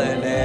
and more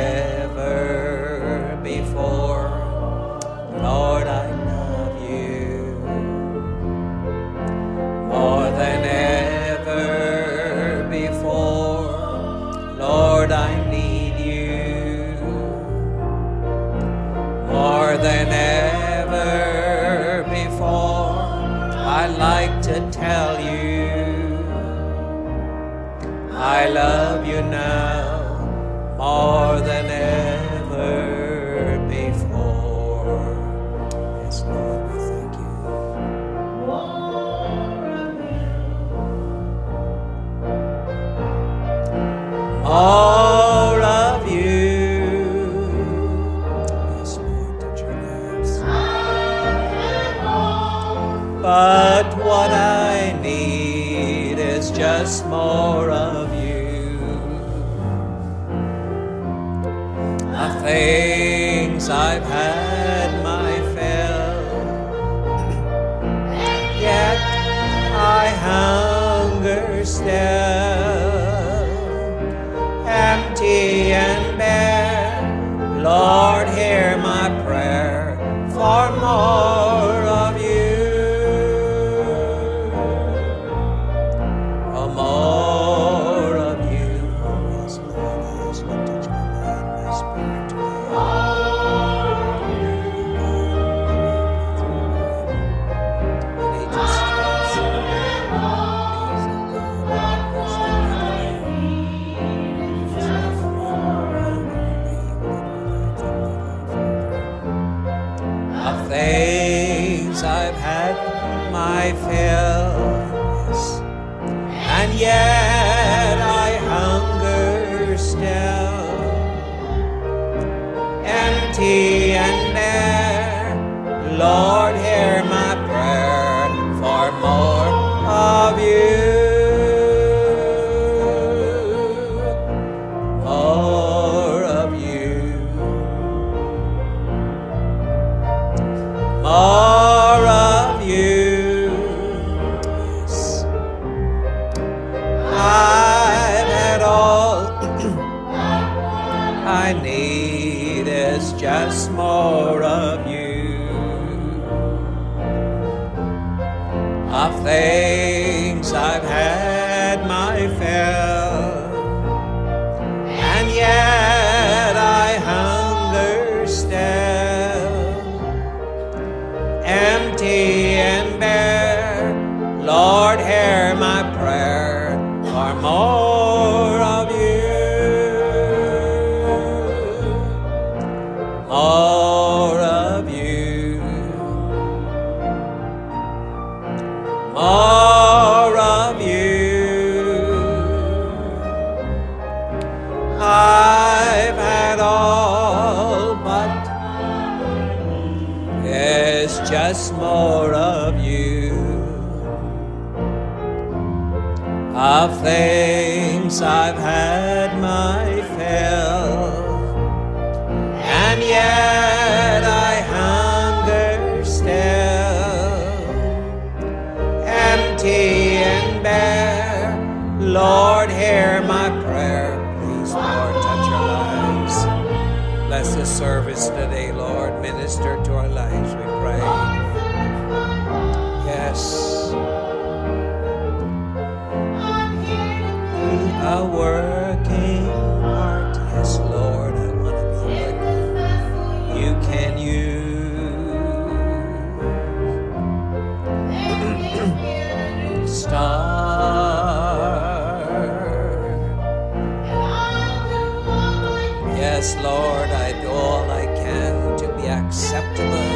Yes, Lord, I do all I can to be acceptable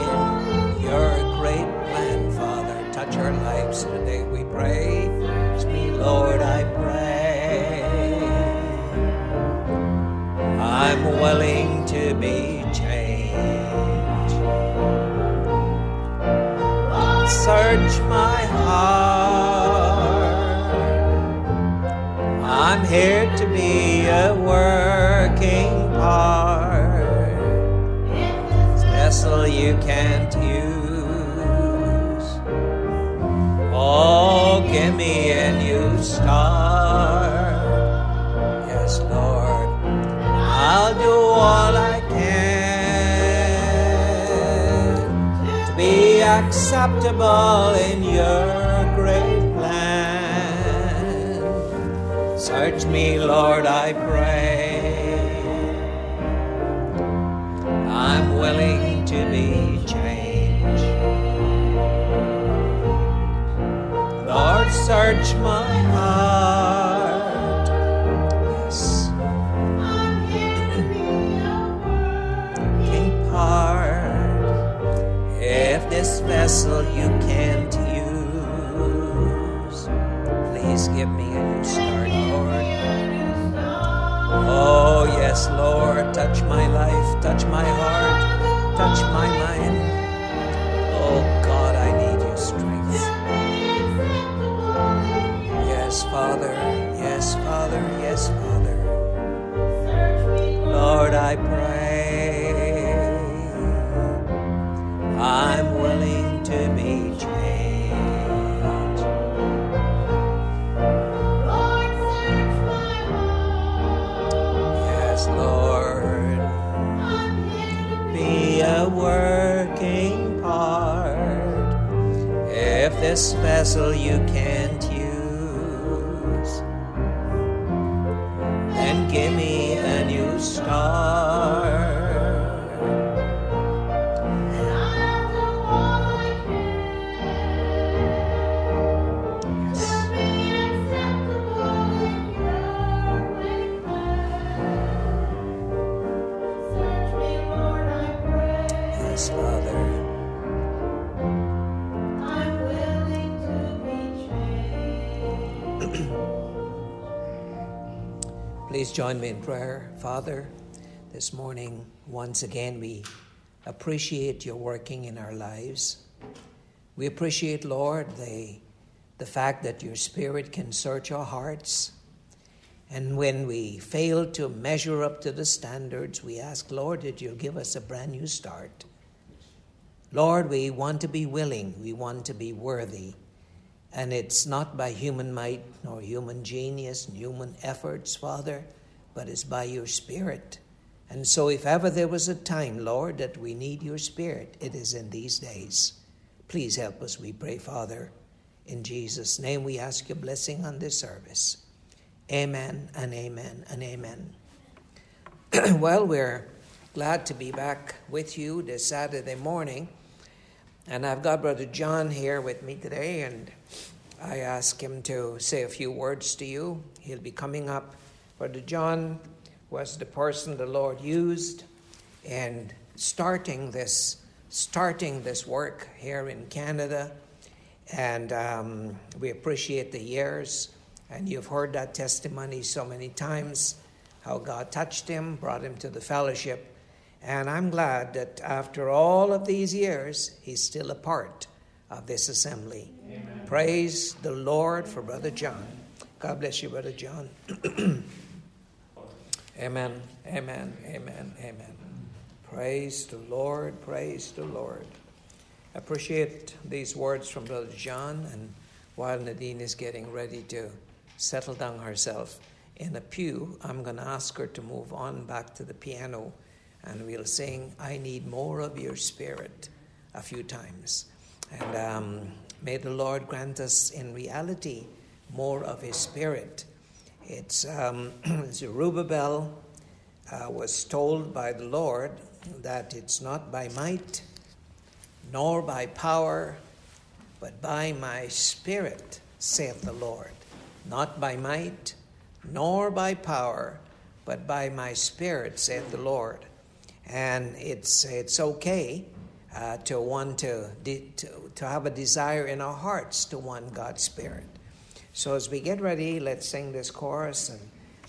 in your great plan, Father. Touch our lives today, we pray. It's me, Lord, I pray. I'm willing to be changed. Search my heart. I'm here can't use. Oh, give me a new start. Yes, Lord. I'll do all I can to be acceptable in your great plan. Search me, Lord, I pray. I'm willing to be search my heart. Yes. King part. If this vessel you can't use, please give me a new start, Lord. Oh, yes, Lord, touch my life, touch my heart, touch my mind. Father, yes, Father, yes, Father. Lord, I pray. I'm willing to be changed. Lord, search my heart. Yes, Lord. Be a working part. If this vessel you can't join me in prayer. Father, this morning, once again, we appreciate your working in our lives. We appreciate, Lord, the, the fact that your Spirit can search our hearts. And when we fail to measure up to the standards, we ask, Lord, that you'll give us a brand new start. Lord, we want to be willing, we want to be worthy. And it's not by human might nor human genius and human efforts, Father, but it's by your Spirit. And so, if ever there was a time, Lord, that we need your Spirit, it is in these days. Please help us, we pray, Father. In Jesus' name, we ask your blessing on this service. Amen and amen and amen. well, we're glad to be back with you this Saturday morning. And I've got Brother John here with me today, and I ask him to say a few words to you. He'll be coming up. Brother John was the person the Lord used in starting this starting this work here in Canada, and um, we appreciate the years. And you've heard that testimony so many times, how God touched him, brought him to the fellowship. And I'm glad that after all of these years, he's still a part of this assembly. Amen. Praise the Lord for Brother John. God bless you, Brother John. amen, amen, amen, amen. Praise the Lord, praise the Lord. Appreciate these words from Brother John. And while Nadine is getting ready to settle down herself in a pew, I'm going to ask her to move on back to the piano and we'll sing, I Need More of Your Spirit, a few times. And um, may the Lord grant us in reality more of His Spirit. It's um, Zerubbabel uh, was told by the Lord that it's not by might nor by power, but by my Spirit, saith the Lord. Not by might nor by power, but by my Spirit, saith the Lord. And it's, it's okay uh, to want to, to, to have a desire in our hearts to want God's Spirit. So as we get ready, let's sing this chorus and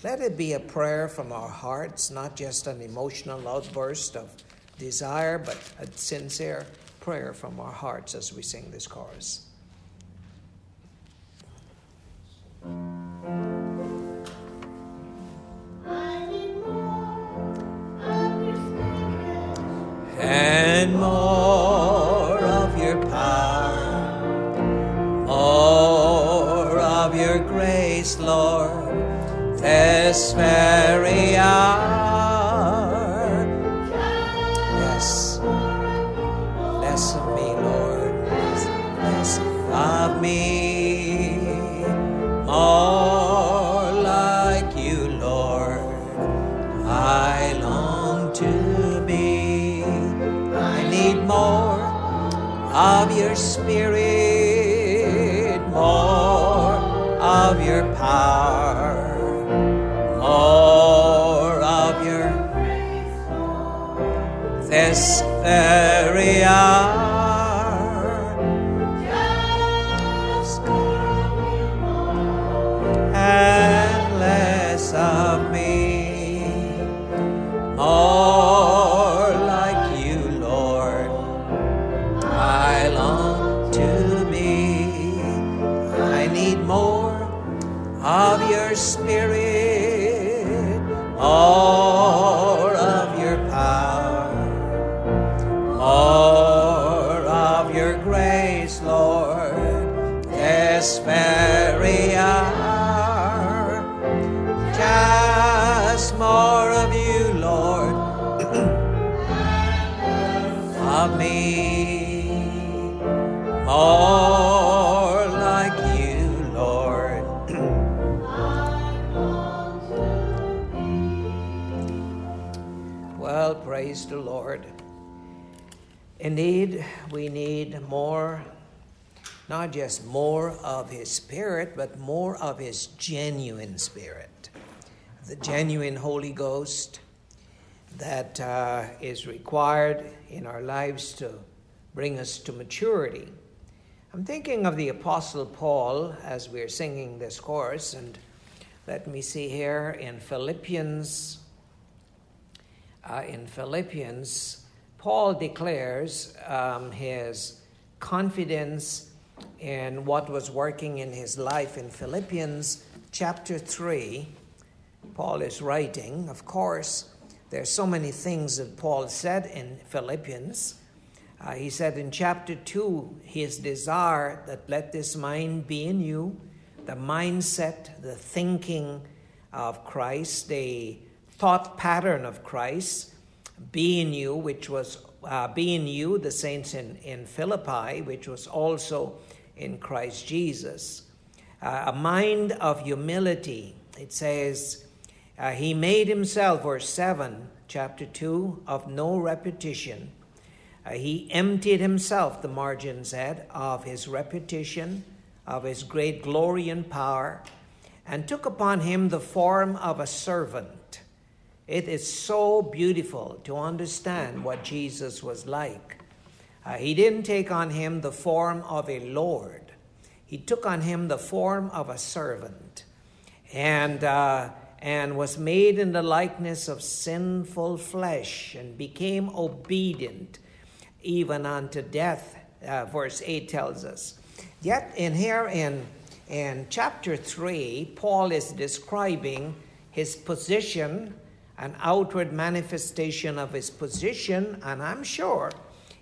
let it be a prayer from our hearts, not just an emotional outburst of desire, but a sincere prayer from our hearts as we sing this chorus. and more of your power, your Lord, very this praise the Lord. Indeed, we need more, not just more of His Spirit, but more of His genuine Spirit, the genuine Holy Ghost that uh, is required in our lives to bring us to maturity. I'm thinking of the Apostle Paul as we're singing this chorus, and let me see here in Philippians. Uh, in Philippians, Paul declares um, his confidence in what was working in his life in Philippians chapter 3. Paul is writing, of course, there's so many things that Paul said in Philippians. Uh, he said in chapter 2, his desire that let this mind be in you, the mindset, the thinking of Christ, the thought pattern of Christ, be in you, which was uh, be in you, the saints in, in Philippi, which was also in Christ Jesus. Uh, a mind of humility. It says, uh, He made himself, verse 7, chapter 2, of no repetition. Uh, he emptied himself, the margin said, of his repetition, of his great glory and power, and took upon him the form of a servant. It is so beautiful to understand what Jesus was like. Uh, he didn't take on him the form of a Lord, he took on him the form of a servant. And uh, and was made in the likeness of sinful flesh and became obedient even unto death, uh, verse 8 tells us. Yet, in here in, in chapter 3, Paul is describing his position, an outward manifestation of his position, and I'm sure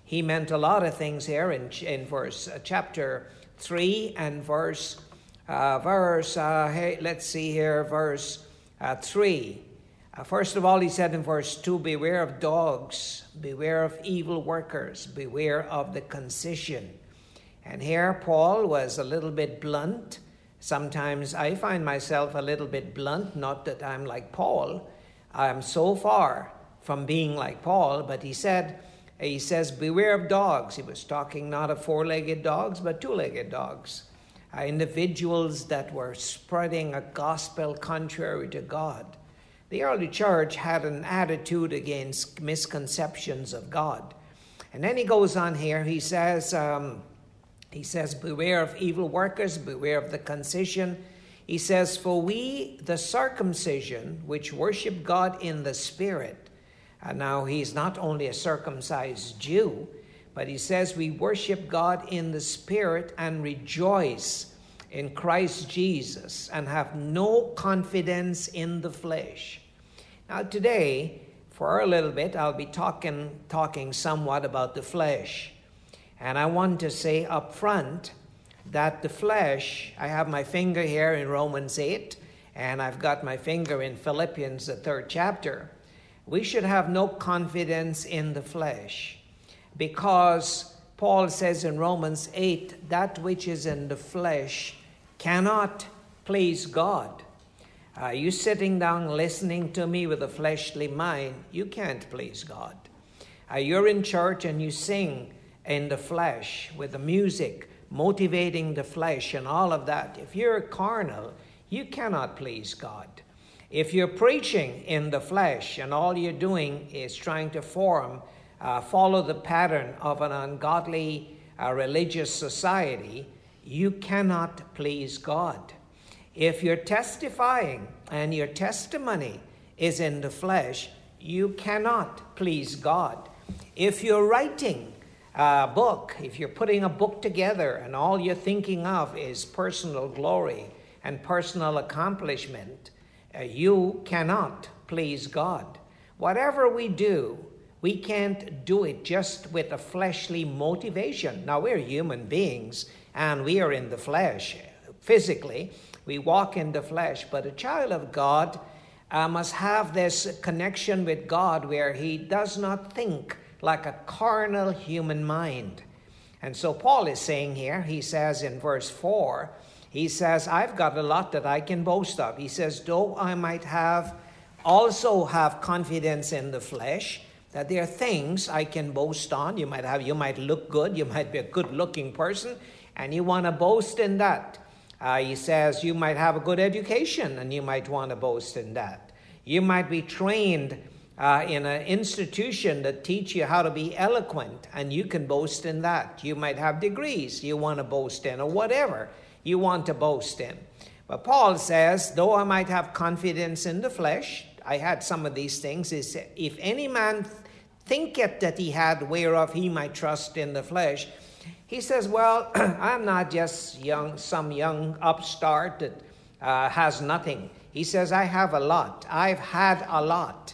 he meant a lot of things here in, in verse uh, chapter 3 and verse, uh, verse uh, hey, let's see here, verse uh, 3. Uh, first of all, he said in verse 2 Beware of dogs, beware of evil workers, beware of the concision. And here, Paul was a little bit blunt. Sometimes I find myself a little bit blunt, not that I'm like Paul. I'm so far from being like Paul, but he said, he says, Beware of dogs. He was talking not of four legged dogs, but two legged dogs. Uh, individuals that were spreading a gospel contrary to God The early church had an attitude against misconceptions of God. And then he goes on here, he says, um, he says, Beware of evil workers, beware of the concision. He says, For we, the circumcision, which worship God in the Spirit, and now he's not only a circumcised Jew, but he says we worship God in the Spirit and rejoice in Christ Jesus and have no confidence in the flesh. Now, today, for a little bit, I'll be talking, talking somewhat about the flesh. And I want to say up front that the flesh, I have my finger here in Romans 8, and I've got my finger in Philippians, the third chapter. We should have no confidence in the flesh because Paul says in Romans 8 that which is in the flesh cannot please God. Uh, you sitting down listening to me with a fleshly mind, you can't please God. Uh, you're in church and you sing in the flesh with the music, motivating the flesh and all of that. If you're carnal, you cannot please God. If you're preaching in the flesh and all you're doing is trying to form, uh, follow the pattern of an ungodly uh, religious society, you cannot please God. If you're testifying and your testimony is in the flesh, you cannot please God. If you're writing a book, if you're putting a book together and all you're thinking of is personal glory and personal accomplishment, uh, you cannot please God. Whatever we do, we can't do it just with a fleshly motivation. Now, we're human beings and we are in the flesh physically. We walk in the flesh, but a child of God uh, must have this connection with God where he does not think like a carnal human mind. And so Paul is saying here, he says in verse 4, he says, I've got a lot that I can boast of. He says, though I might have also have confidence in the flesh, that there are things I can boast on. You might have, you might look good, you might be a good looking person, and you want to boast in that. Uh, he says you might have a good education and you might want to boast in that. You might be trained uh, in an institution that teach you how to be eloquent, and you can boast in that. You might have degrees you want to boast in, or whatever you want to boast in. But Paul says, though I might have confidence in the flesh, I had some of these things. Is if any man thinketh that he had whereof he might trust in the flesh, he says, Well, I'm not just young, some young upstart that uh, has nothing. He says, I have a lot. I've had a lot.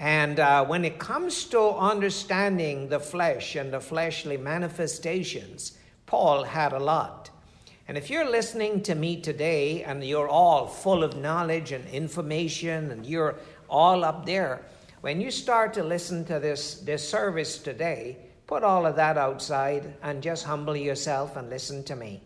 And uh, when it comes to understanding the flesh and the fleshly manifestations, Paul had a lot. And if you're listening to me today and you're all full of knowledge and information and you're all up there, when you start to listen to this, this service today, put all of that outside and just humble yourself and listen to me.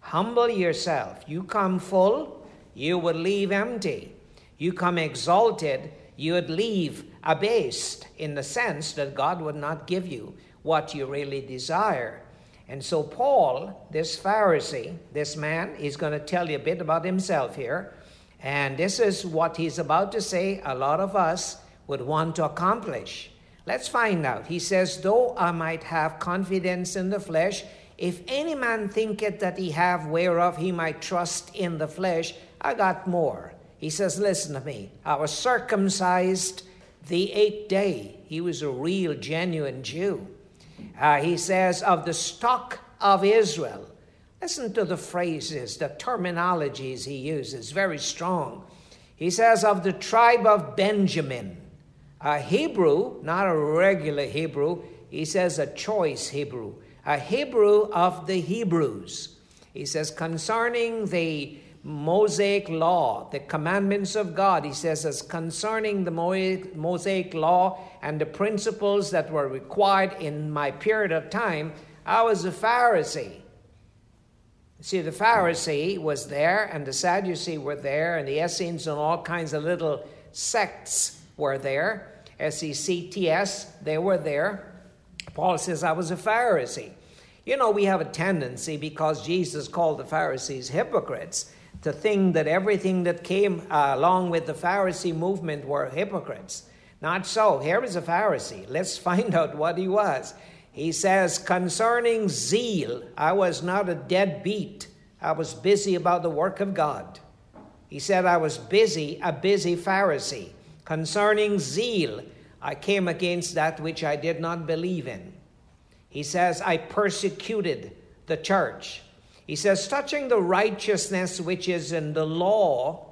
Humble yourself. You come full, you will leave empty. You come exalted, you would leave abased in the sense that God would not give you what you really desire. And so, Paul, this Pharisee, this man, he's going to tell you a bit about himself here. And this is what he's about to say a lot of us would want to accomplish. Let's find out. He says, Though I might have confidence in the flesh, if any man thinketh that he have whereof he might trust in the flesh, I got more. He says, Listen to me. I was circumcised the eighth day. He was a real, genuine Jew. Uh, he says, Of the stock of Israel. Listen to the phrases, the terminologies he uses, very strong. He says, Of the tribe of Benjamin. A Hebrew, not a regular Hebrew, he says a choice Hebrew, a Hebrew of the Hebrews. He says, concerning the Mosaic law, the commandments of God. He says, as concerning the Mosaic law and the principles that were required in my period of time, I was a Pharisee. See, the Pharisee was there, and the Sadducee were there, and the Essenes and all kinds of little sects were there. S E C T S, they were there. Paul says, I was a Pharisee. You know, we have a tendency, because Jesus called the Pharisees hypocrites, to think that everything that came uh, along with the Pharisee movement were hypocrites. Not so. Here is a Pharisee. Let's find out what he was. He says, Concerning zeal, I was not a deadbeat. I was busy about the work of God. He said, I was busy, a busy Pharisee. Concerning zeal, I came against that which I did not believe in. He says, I persecuted the church. He says, touching the righteousness which is in the law,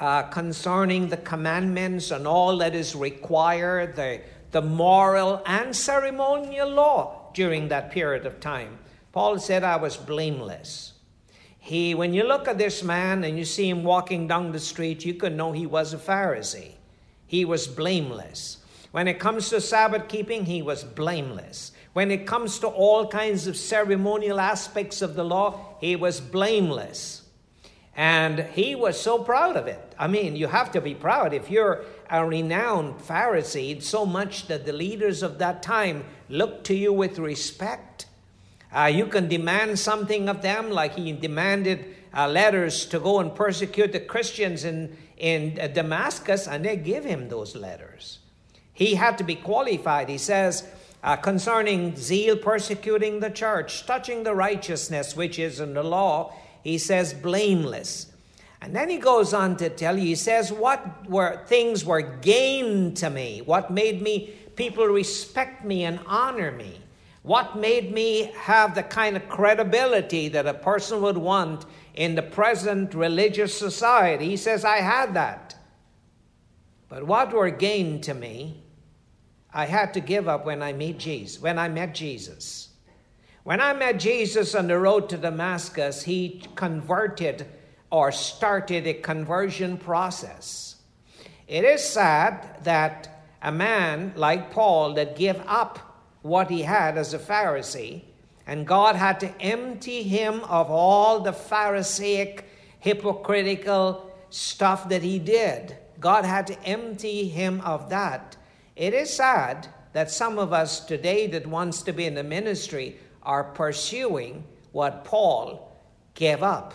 uh, concerning the commandments and all that is required, the, the moral and ceremonial law during that period of time. Paul said, I was blameless. He, when you look at this man and you see him walking down the street, you can know he was a Pharisee. He was blameless. When it comes to Sabbath keeping, he was blameless. When it comes to all kinds of ceremonial aspects of the law, he was blameless. And he was so proud of it. I mean, you have to be proud. If you're a renowned Pharisee, so much that the leaders of that time look to you with respect. Uh, you can demand something of them, like he demanded uh, letters to go and persecute the Christians in, in uh, Damascus, and they give him those letters. He had to be qualified. He says, uh, concerning zeal persecuting the church, touching the righteousness which is in the law, he says blameless. And then he goes on to tell you, he says, What were things were gained to me? What made me people respect me and honor me? What made me have the kind of credibility that a person would want in the present religious society? He says, I had that. But what were gained to me I had to give up when I meet Jesus, when I met Jesus. When I met Jesus on the road to Damascus, he converted or started a conversion process. It is sad that a man like Paul that gave up what he had as a Pharisee, and God had to empty him of all the Pharisaic, hypocritical stuff that he did. God had to empty him of that it is sad that some of us today that wants to be in the ministry are pursuing what Paul gave up.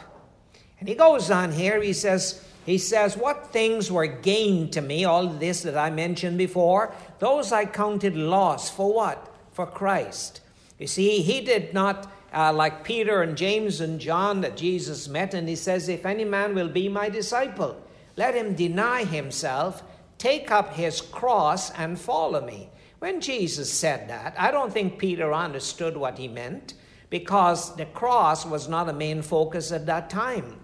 And he goes on here, he says, he says, What things were gained to me, all this that I mentioned before, those I counted loss. For what? For Christ. You see, he did not, uh, like Peter and James and John that Jesus met, and he says, If any man will be my disciple, let him deny himself Take up his cross and follow me. When Jesus said that, I don't think Peter understood what he meant because the cross was not a main focus at that time.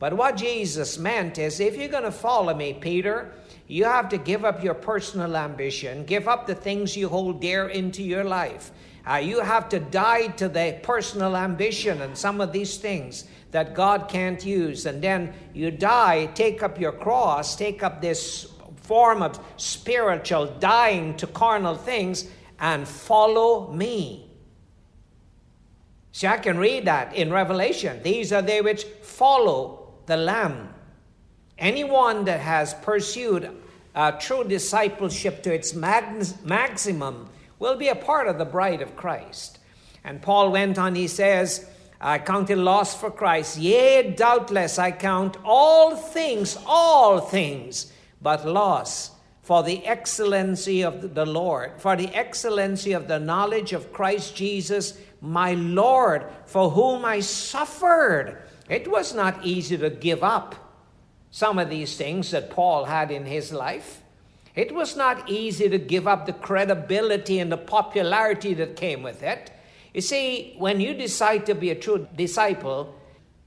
But what Jesus meant is if you're going to follow me, Peter, you have to give up your personal ambition, give up the things you hold dear into your life. Uh, you have to die to the personal ambition and some of these things that God can't use. And then you die, take up your cross, take up this form of spiritual dying to carnal things and follow me. See, I can read that in Revelation. These are they which follow the Lamb. Anyone that has pursued uh, true discipleship to its mag- maximum will be a part of the bride of Christ. And Paul went on, he says, I counted loss for Christ. Yea, doubtless I count all things, all things but loss for the excellency of the Lord, for the excellency of the knowledge of Christ Jesus, my Lord, for whom I suffered. It was not easy to give up some of these things that Paul had in his life. It was not easy to give up the credibility and the popularity that came with it. You see, when you decide to be a true disciple,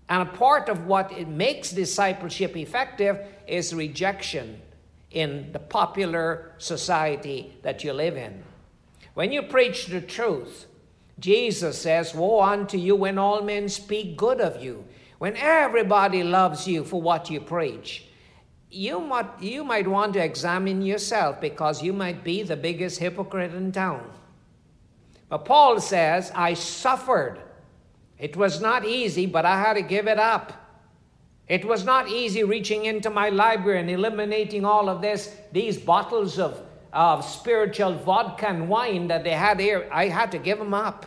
and a part of what it makes discipleship effective is rejection in the popular society that you live in. When you preach the truth, Jesus says, Woe unto you when all men speak good of you, when everybody loves you for what you preach. You might, you might want to examine yourself because you might be the biggest hypocrite in town. But Paul says, I suffered. It was not easy, but I had to give it up. It was not easy reaching into my library and eliminating all of this, these bottles of, of spiritual vodka and wine that they had here. I had to give them up.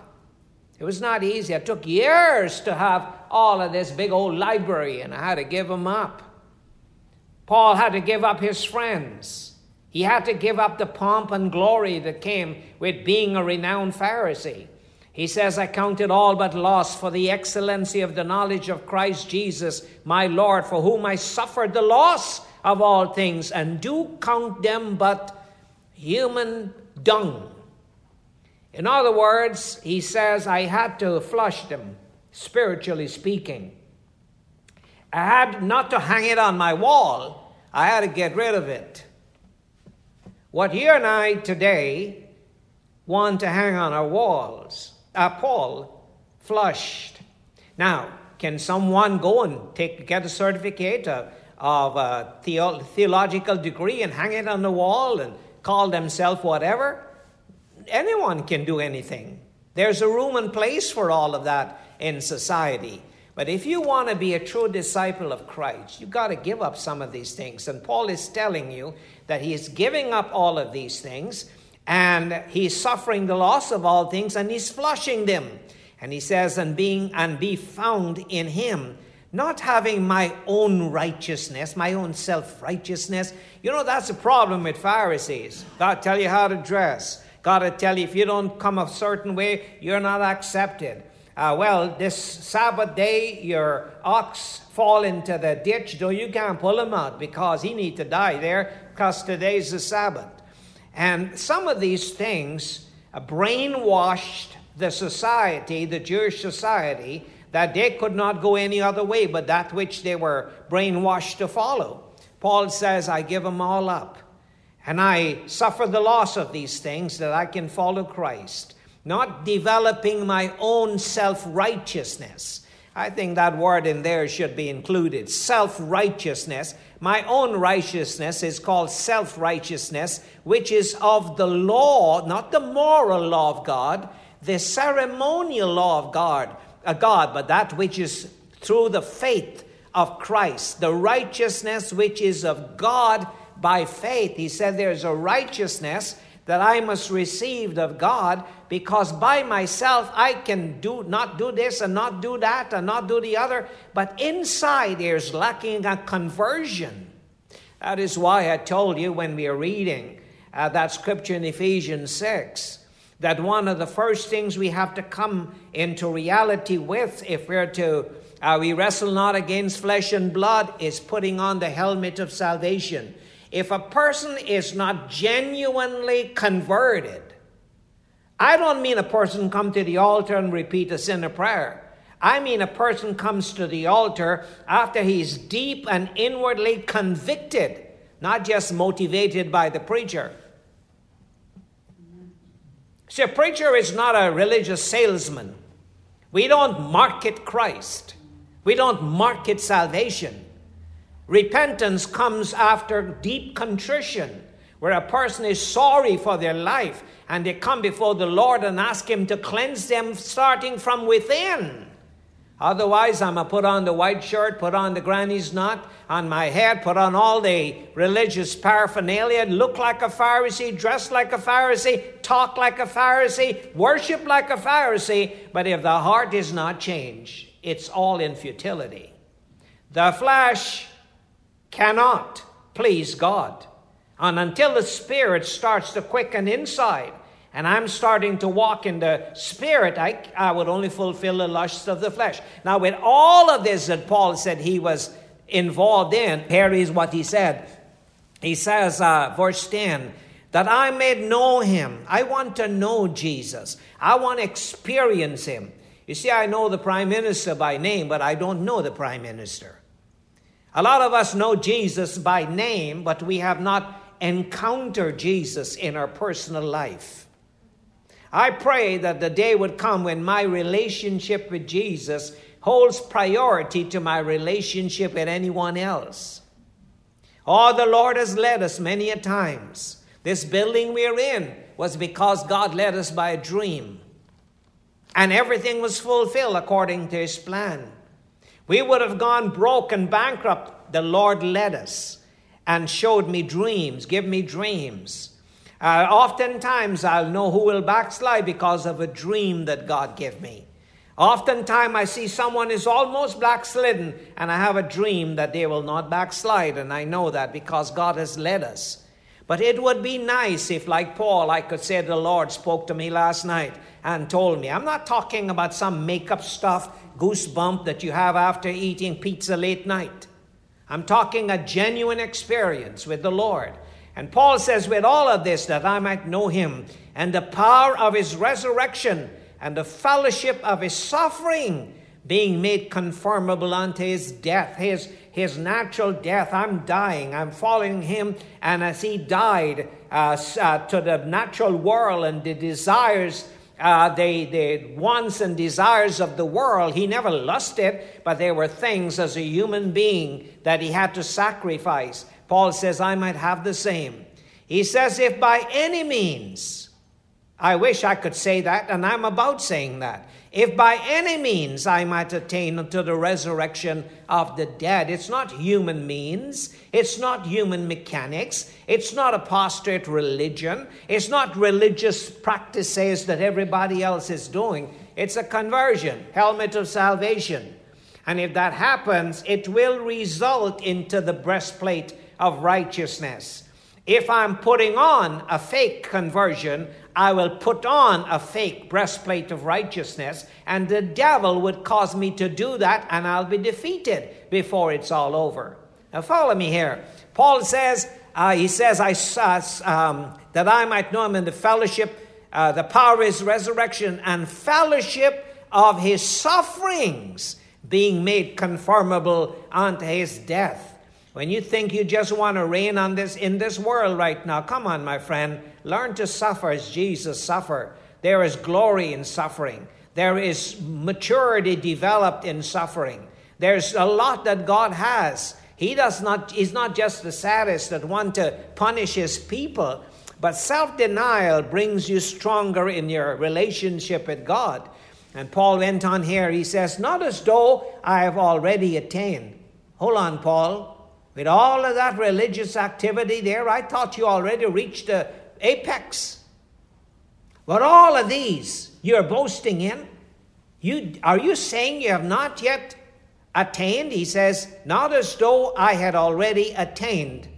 It was not easy. It took years to have all of this big old library, and I had to give them up. Paul had to give up his friends. He had to give up the pomp and glory that came with being a renowned Pharisee. He says, I count it all but loss for the excellency of the knowledge of Christ Jesus, my Lord, for whom I suffered the loss of all things, and do count them but human dung. In other words, he says, I had to flush them, spiritually speaking. I had not to hang it on my wall, I had to get rid of it. What you and I today want to hang on our walls are Paul flushed. Now, can someone go and take, get a certificate of, of a theo- theological degree and hang it on the wall and call themselves whatever? Anyone can do anything. There's a room and place for all of that in society. But if you want to be a true disciple of Christ, you've got to give up some of these things. And Paul is telling you that he is giving up all of these things and he's suffering the loss of all things and he's flushing them. And he says, and being and be found in him, not having my own righteousness, my own self-righteousness. You know, that's a problem with Pharisees. God tell you how to dress. God will tell you if you don't come a certain way, you're not accepted uh, well, this Sabbath day, your ox fall into the ditch, though you can't pull him out because he need to die there because today's the Sabbath. And some of these things uh, brainwashed the society, the Jewish society, that they could not go any other way but that which they were brainwashed to follow. Paul says, I give them all up. And I suffer the loss of these things that I can follow Christ not developing my own self righteousness. I think that word in there should be included. Self righteousness. My own righteousness is called self righteousness, which is of the law, not the moral law of God, the ceremonial law of God, uh, God, but that which is through the faith of Christ, the righteousness which is of God by faith. He said there's a righteousness that I must receive of God because by myself I can do not do this and not do that and not do the other, but inside there's lacking a conversion. That is why I told you when we are reading uh, that scripture in Ephesians 6 that one of the first things we have to come into reality with if we're to uh, we wrestle not against flesh and blood is putting on the helmet of salvation if a person is not genuinely converted, I don't mean a person come to the altar and repeat a sinner prayer. I mean a person comes to the altar after he's deep and inwardly convicted, not just motivated by the preacher. See, a preacher is not a religious salesman. We don't market Christ. We don't market salvation. Repentance comes after deep contrition, where a person is sorry for their life and they come before the Lord and ask Him to cleanse them starting from within. Otherwise, I'm going to put on the white shirt, put on the granny's knot on my head, put on all the religious paraphernalia, look like a Pharisee, dress like a Pharisee, talk like a Pharisee, worship like a Pharisee. But if the heart is not changed, it's all in futility. The flesh cannot please God. And until the Spirit starts to quicken inside, and I'm starting to walk in the Spirit, I, I would only fulfill the lusts of the flesh. Now, with all of this that Paul said he was involved in, here is what he said. He says, uh, verse 10, that I may know him. I want to know Jesus. I want to experience him. You see, I know the prime minister by name, but I don't know the prime minister. A lot of us know Jesus by name, but we have not encountered Jesus in our personal life. I pray that the day would come when my relationship with Jesus holds priority to my relationship with anyone else. Oh, the Lord has led us many a times. This building we're in was because God led us by a dream. And everything was fulfilled according to his plan. We would have gone broke and bankrupt. The Lord led us and showed me dreams, give me dreams. Uh, oftentimes, I'll know who will backslide because of a dream that God gave me. Oftentimes, I see someone is almost backslidden, and I have a dream that they will not backslide, and I know that because God has led us. But it would be nice if, like Paul, I could say the Lord spoke to me last night and told me. I'm not talking about some makeup stuff, goosebump that you have after eating pizza late night. I'm talking a genuine experience with the Lord. And Paul says, with all of this, that I might know him and the power of his resurrection and the fellowship of his suffering, being made conformable unto his death, his, his natural death. I'm dying, I'm following him, and as he died uh, uh, to the natural world and the desires. Uh, the, the wants and desires of the world. He never lusted, but there were things as a human being that he had to sacrifice. Paul says, I might have the same. He says, if by any means, I wish I could say that, and I'm about saying that. If by any means I might attain unto the resurrection of the dead, it's not human means, it's not human mechanics, it's not apostate religion, it's not religious practices that everybody else is doing. It's a conversion, helmet of salvation. And if that happens, it will result into the breastplate of righteousness. If I'm putting on a fake conversion, I will put on a fake breastplate of righteousness, and the devil would cause me to do that, and I'll be defeated before it's all over. Now, follow me here. Paul says, uh, he says, I, uh, um, that I might know him in the fellowship, uh, the power of his resurrection, and fellowship of his sufferings, being made conformable unto his death when you think you just want to reign on this in this world right now, come on, my friend, learn to suffer as Jesus suffered. There is glory in suffering. There is maturity developed in suffering. There's a lot that God has. He does not he's not just the saddest that want to punish his people, but self-denial brings you stronger in your relationship with God. And Paul went on here, he says, Not as though I have already attained. Hold on, Paul. With all of that religious activity there, I thought you already reached the apex. But all of these you're boasting in, you, are you saying you have not yet attained? He says, Not as though I had already attained.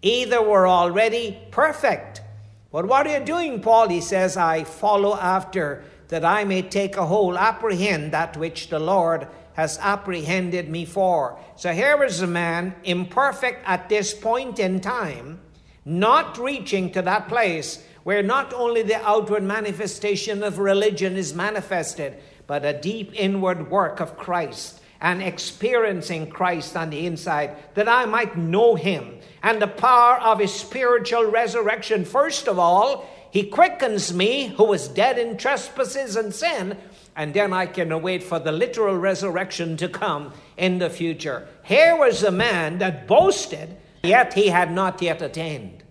Either were already perfect. But what are you doing, Paul? He says, I follow after that I may take a hold, apprehend that which the Lord has apprehended me for. So here is a man, imperfect at this point in time, not reaching to that place where not only the outward manifestation of religion is manifested, but a deep inward work of Christ and experiencing Christ on the inside, that I might know him and the power of his spiritual resurrection. First of all, he quickens me who was dead in trespasses and sin and then I can await for the literal resurrection to come in the future. Here was a man that boasted, yet he had not yet attained.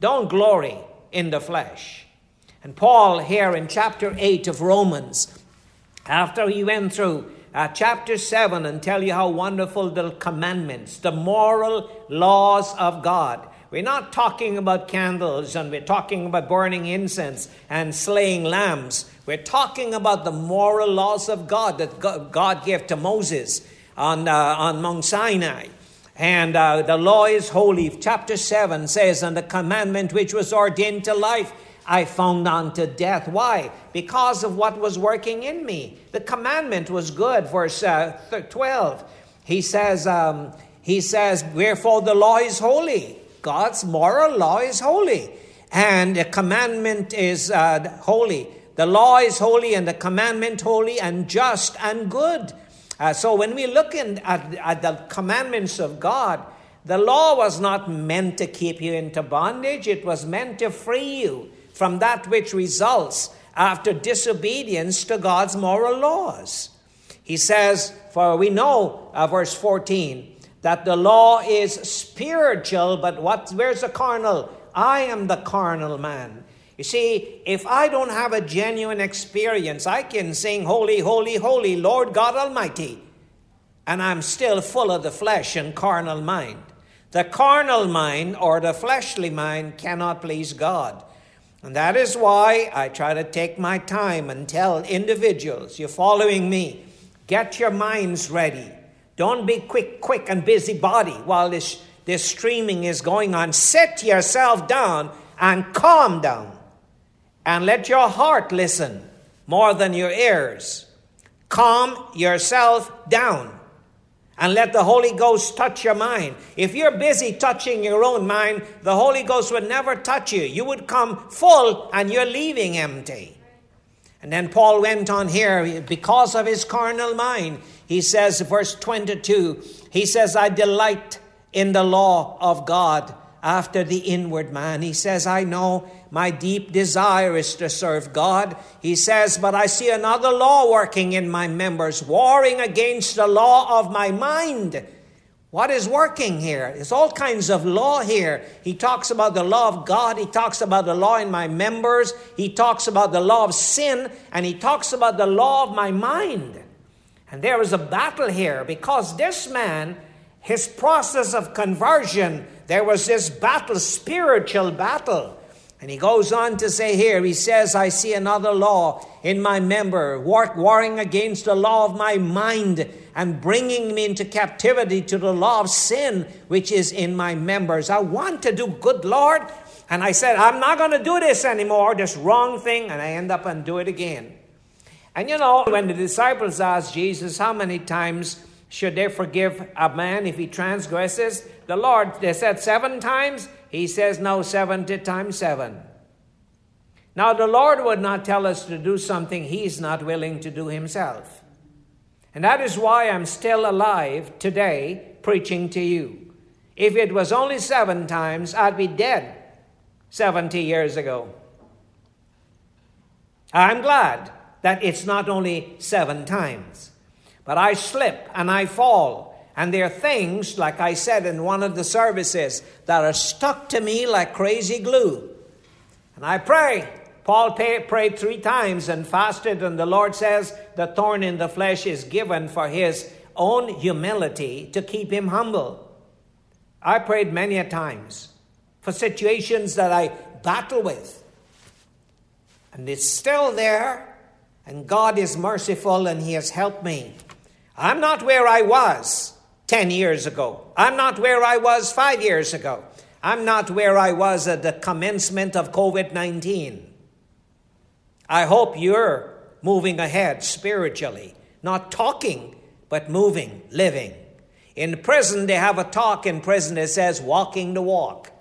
Don't glory in the flesh. And Paul, here in chapter 8 of Romans, after he went through uh, chapter 7 and tell you how wonderful the commandments, the moral laws of God, we're not talking about candles and we're talking about burning incense and slaying lambs. We're talking about the moral laws of God that God gave to Moses on, uh, on Mount Sinai. And uh, the law is holy. Chapter 7 says, And the commandment which was ordained to life I found unto death. Why? Because of what was working in me. The commandment was good. Verse uh, 12. He says, um, he says, Wherefore the law is holy. God's moral law is holy, and the commandment is uh, holy. The law is holy, and the commandment holy, and just and good. Uh, so when we look in, at, at the commandments of God, the law was not meant to keep you into bondage, it was meant to free you from that which results after disobedience to God's moral laws. He says, For we know, uh, verse 14, that the law is spiritual, but what, where's the carnal? I am the carnal man. You see, if I don't have a genuine experience, I can sing, Holy, Holy, Holy, Lord God Almighty, and I'm still full of the flesh and carnal mind. The carnal mind or the fleshly mind cannot please God. And that is why I try to take my time and tell individuals, you're following me, get your minds ready. Don't be quick, quick, and busybody while this, this streaming is going on. Sit yourself down and calm down. And let your heart listen more than your ears. Calm yourself down and let the Holy Ghost touch your mind. If you're busy touching your own mind, the Holy Ghost would never touch you. You would come full and you're leaving empty. And then Paul went on here, because of his carnal mind, he says, verse 22, he says, I delight in the law of God after the inward man. He says, I know my deep desire is to serve God. He says, But I see another law working in my members, warring against the law of my mind. What is working here? There's all kinds of law here. He talks about the law of God. He talks about the law in my members. He talks about the law of sin. And he talks about the law of my mind. And there is a battle here because this man, his process of conversion, there was this battle, spiritual battle. And he goes on to say here, he says, I see another law in my member, war- warring against the law of my mind and bringing me into captivity to the law of sin which is in my members. I want to do good, Lord. And I said, I'm not going to do this anymore, this wrong thing. And I end up and do it again. And you know, when the disciples asked Jesus, how many times should they forgive a man if he transgresses? The Lord, they said seven times. He says no, 70 times 7. Now, the Lord would not tell us to do something He's not willing to do Himself. And that is why I'm still alive today preaching to you. If it was only seven times, I'd be dead 70 years ago. I'm glad that it's not only seven times, but I slip and I fall and there are things, like I said in one of the services, that are stuck to me like crazy glue. And I pray. Paul pay, prayed three times and fasted, and the Lord says the thorn in the flesh is given for his own humility to keep him humble. I prayed many a times for situations that I battle with. And it's still there, and God is merciful and He has helped me. I'm not where I was. 10 years ago. I'm not where I was five years ago. I'm not where I was at the commencement of COVID 19. I hope you're moving ahead spiritually, not talking, but moving, living. In prison, they have a talk in prison that says walking the walk.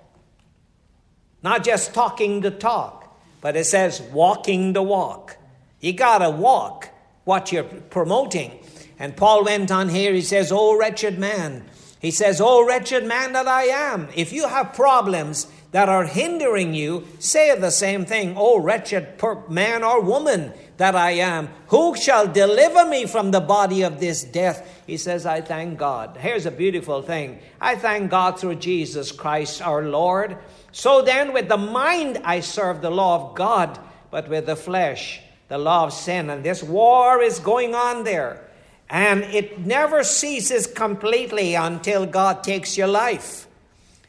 Not just talking the talk, but it says walking the walk. You gotta walk what you're promoting. And Paul went on here, he says, Oh, wretched man. He says, Oh, wretched man that I am. If you have problems that are hindering you, say the same thing. Oh, wretched man or woman that I am. Who shall deliver me from the body of this death? He says, I thank God. Here's a beautiful thing. I thank God through Jesus Christ our Lord. So then, with the mind, I serve the law of God, but with the flesh, the law of sin. And this war is going on there. And it never ceases completely until God takes your life.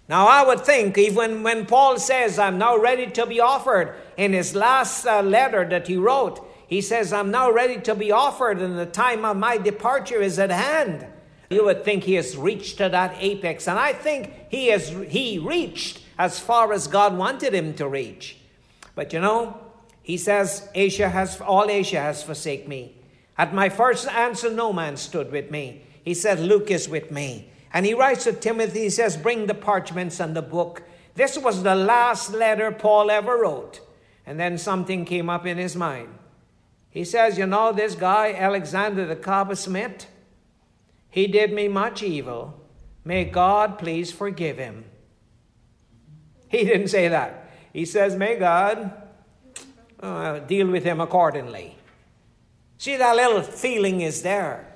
Now, I would think, even when Paul says, I'm now ready to be offered, in his last uh, letter that he wrote, he says, I'm now ready to be offered, and the time of my departure is at hand. You would think he has reached to that apex, and I think he has he reached as far as God wanted him to reach. But you know, he says, Asia has all Asia has forsaken me. At my first answer, no man stood with me. He said, Luke is with me. And he writes to Timothy, he says, Bring the parchments and the book. This was the last letter Paul ever wrote. And then something came up in his mind. He says, You know, this guy, Alexander the coppersmith, he did me much evil. May God please forgive him. He didn't say that. He says, May God uh, deal with him accordingly. See, that little feeling is there.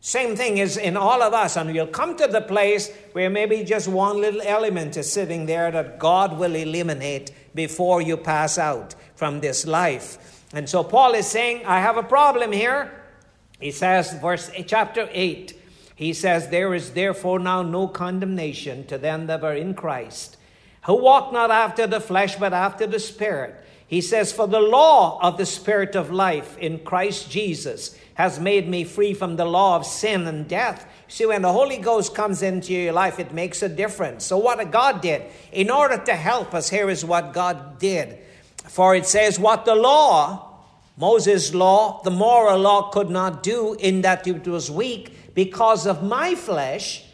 Same thing is in all of us, and you'll come to the place where maybe just one little element is sitting there that God will eliminate before you pass out from this life. And so Paul is saying, I have a problem here. He says, verse chapter 8, He says, There is therefore now no condemnation to them that are in Christ, who walk not after the flesh, but after the Spirit. He says, For the law of the Spirit of life in Christ Jesus has made me free from the law of sin and death. See, when the Holy Ghost comes into your life, it makes a difference. So, what God did, in order to help us, here is what God did. For it says, What the law, Moses' law, the moral law, could not do, in that it was weak because of my flesh,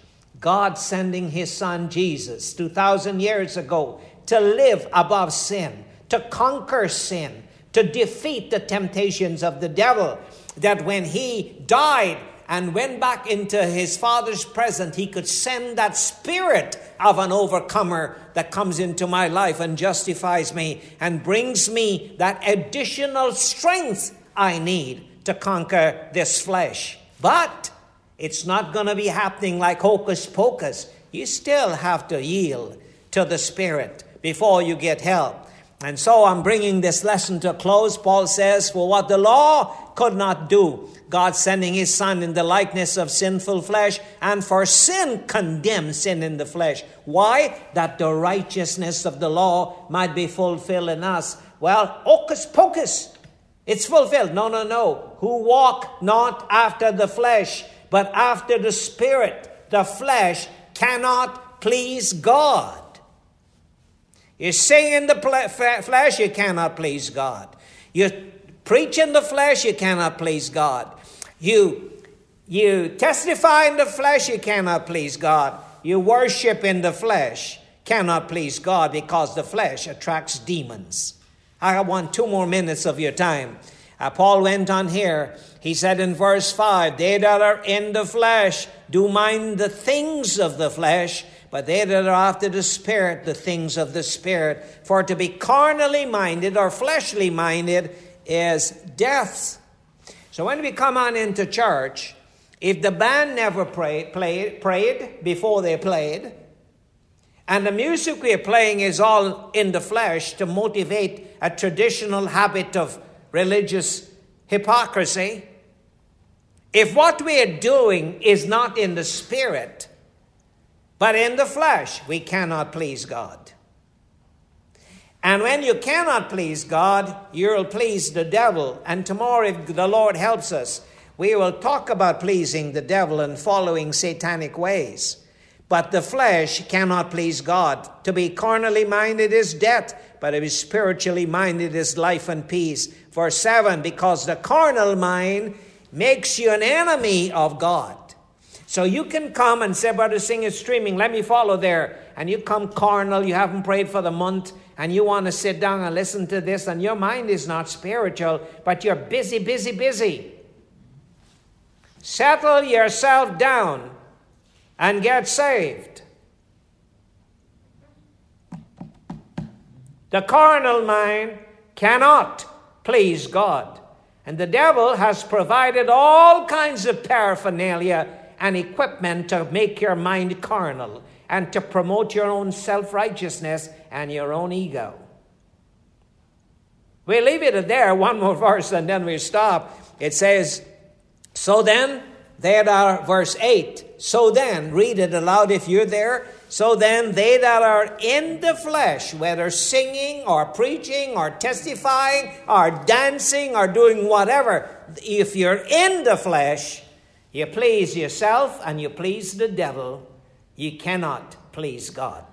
God sending his son Jesus 2,000 years ago to live above sin, to conquer sin, to defeat the temptations of the devil. That when he died and went back into his father's presence, he could send that spirit of an overcomer that comes into my life and justifies me and brings me that additional strength I need to conquer this flesh. But it's not going to be happening like hocus pocus. You still have to yield to the Spirit before you get help. And so I'm bringing this lesson to a close. Paul says, For what the law could not do, God sending his Son in the likeness of sinful flesh, and for sin condemned sin in the flesh. Why? That the righteousness of the law might be fulfilled in us. Well, hocus pocus. It's fulfilled. No, no, no. Who walk not after the flesh, but after the Spirit. The flesh cannot please God. You sing in the flesh, you cannot please God. You preach in the flesh, you cannot please God. You, you testify in the flesh, you cannot please God. You worship in the flesh, cannot please God because the flesh attracts demons. I want two more minutes of your time. Uh, Paul went on here. He said in verse 5 They that are in the flesh do mind the things of the flesh, but they that are after the Spirit, the things of the Spirit. For to be carnally minded or fleshly minded is death. So when we come on into church, if the band never played, prayed before they played, and the music we're playing is all in the flesh to motivate a traditional habit of religious hypocrisy, if what we are doing is not in the spirit, but in the flesh, we cannot please God. And when you cannot please God, you'll please the devil. And tomorrow, if the Lord helps us, we will talk about pleasing the devil and following satanic ways. But the flesh cannot please God. To be carnally minded is death, but to be spiritually minded is life and peace. Verse 7 Because the carnal mind makes you an enemy of God. So you can come and say, Brother Singh is streaming, let me follow there. And you come carnal, you haven't prayed for the month, and you want to sit down and listen to this, and your mind is not spiritual, but you're busy, busy, busy. Settle yourself down and get saved. The carnal mind cannot please God. And the devil has provided all kinds of paraphernalia and equipment to make your mind carnal and to promote your own self righteousness and your own ego. We leave it there, one more verse, and then we stop. It says, So then, there are, verse 8, so then, read it aloud if you're there. So then, they that are in the flesh, whether singing or preaching or testifying or dancing or doing whatever, if you're in the flesh, you please yourself and you please the devil, you cannot please God.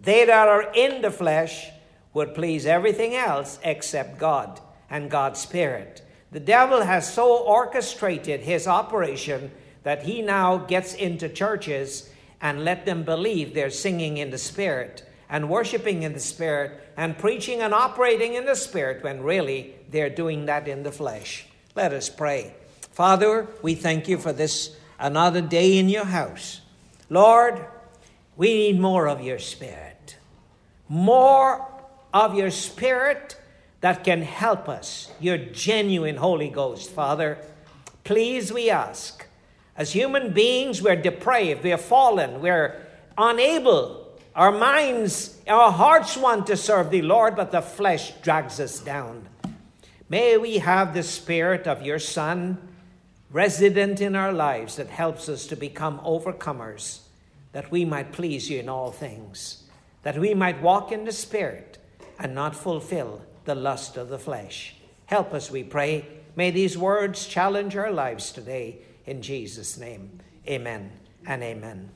They that are in the flesh would please everything else except God and God's Spirit. The devil has so orchestrated his operation that he now gets into churches and let them believe they're singing in the Spirit and worshiping in the Spirit and preaching and operating in the Spirit when really they're doing that in the flesh. Let us pray. Father, we thank you for this another day in your house. Lord, we need more of your Spirit. More of your Spirit that can help us, your genuine Holy Ghost, Father. Please, we ask. As human beings, we're depraved, we're fallen, we're unable. Our minds, our hearts want to serve the Lord, but the flesh drags us down. May we have the Spirit of your Son resident in our lives that helps us to become overcomers, that we might please you in all things, that we might walk in the Spirit and not fulfill the lust of the flesh. Help us, we pray. May these words challenge our lives today. In Jesus' name, amen and amen.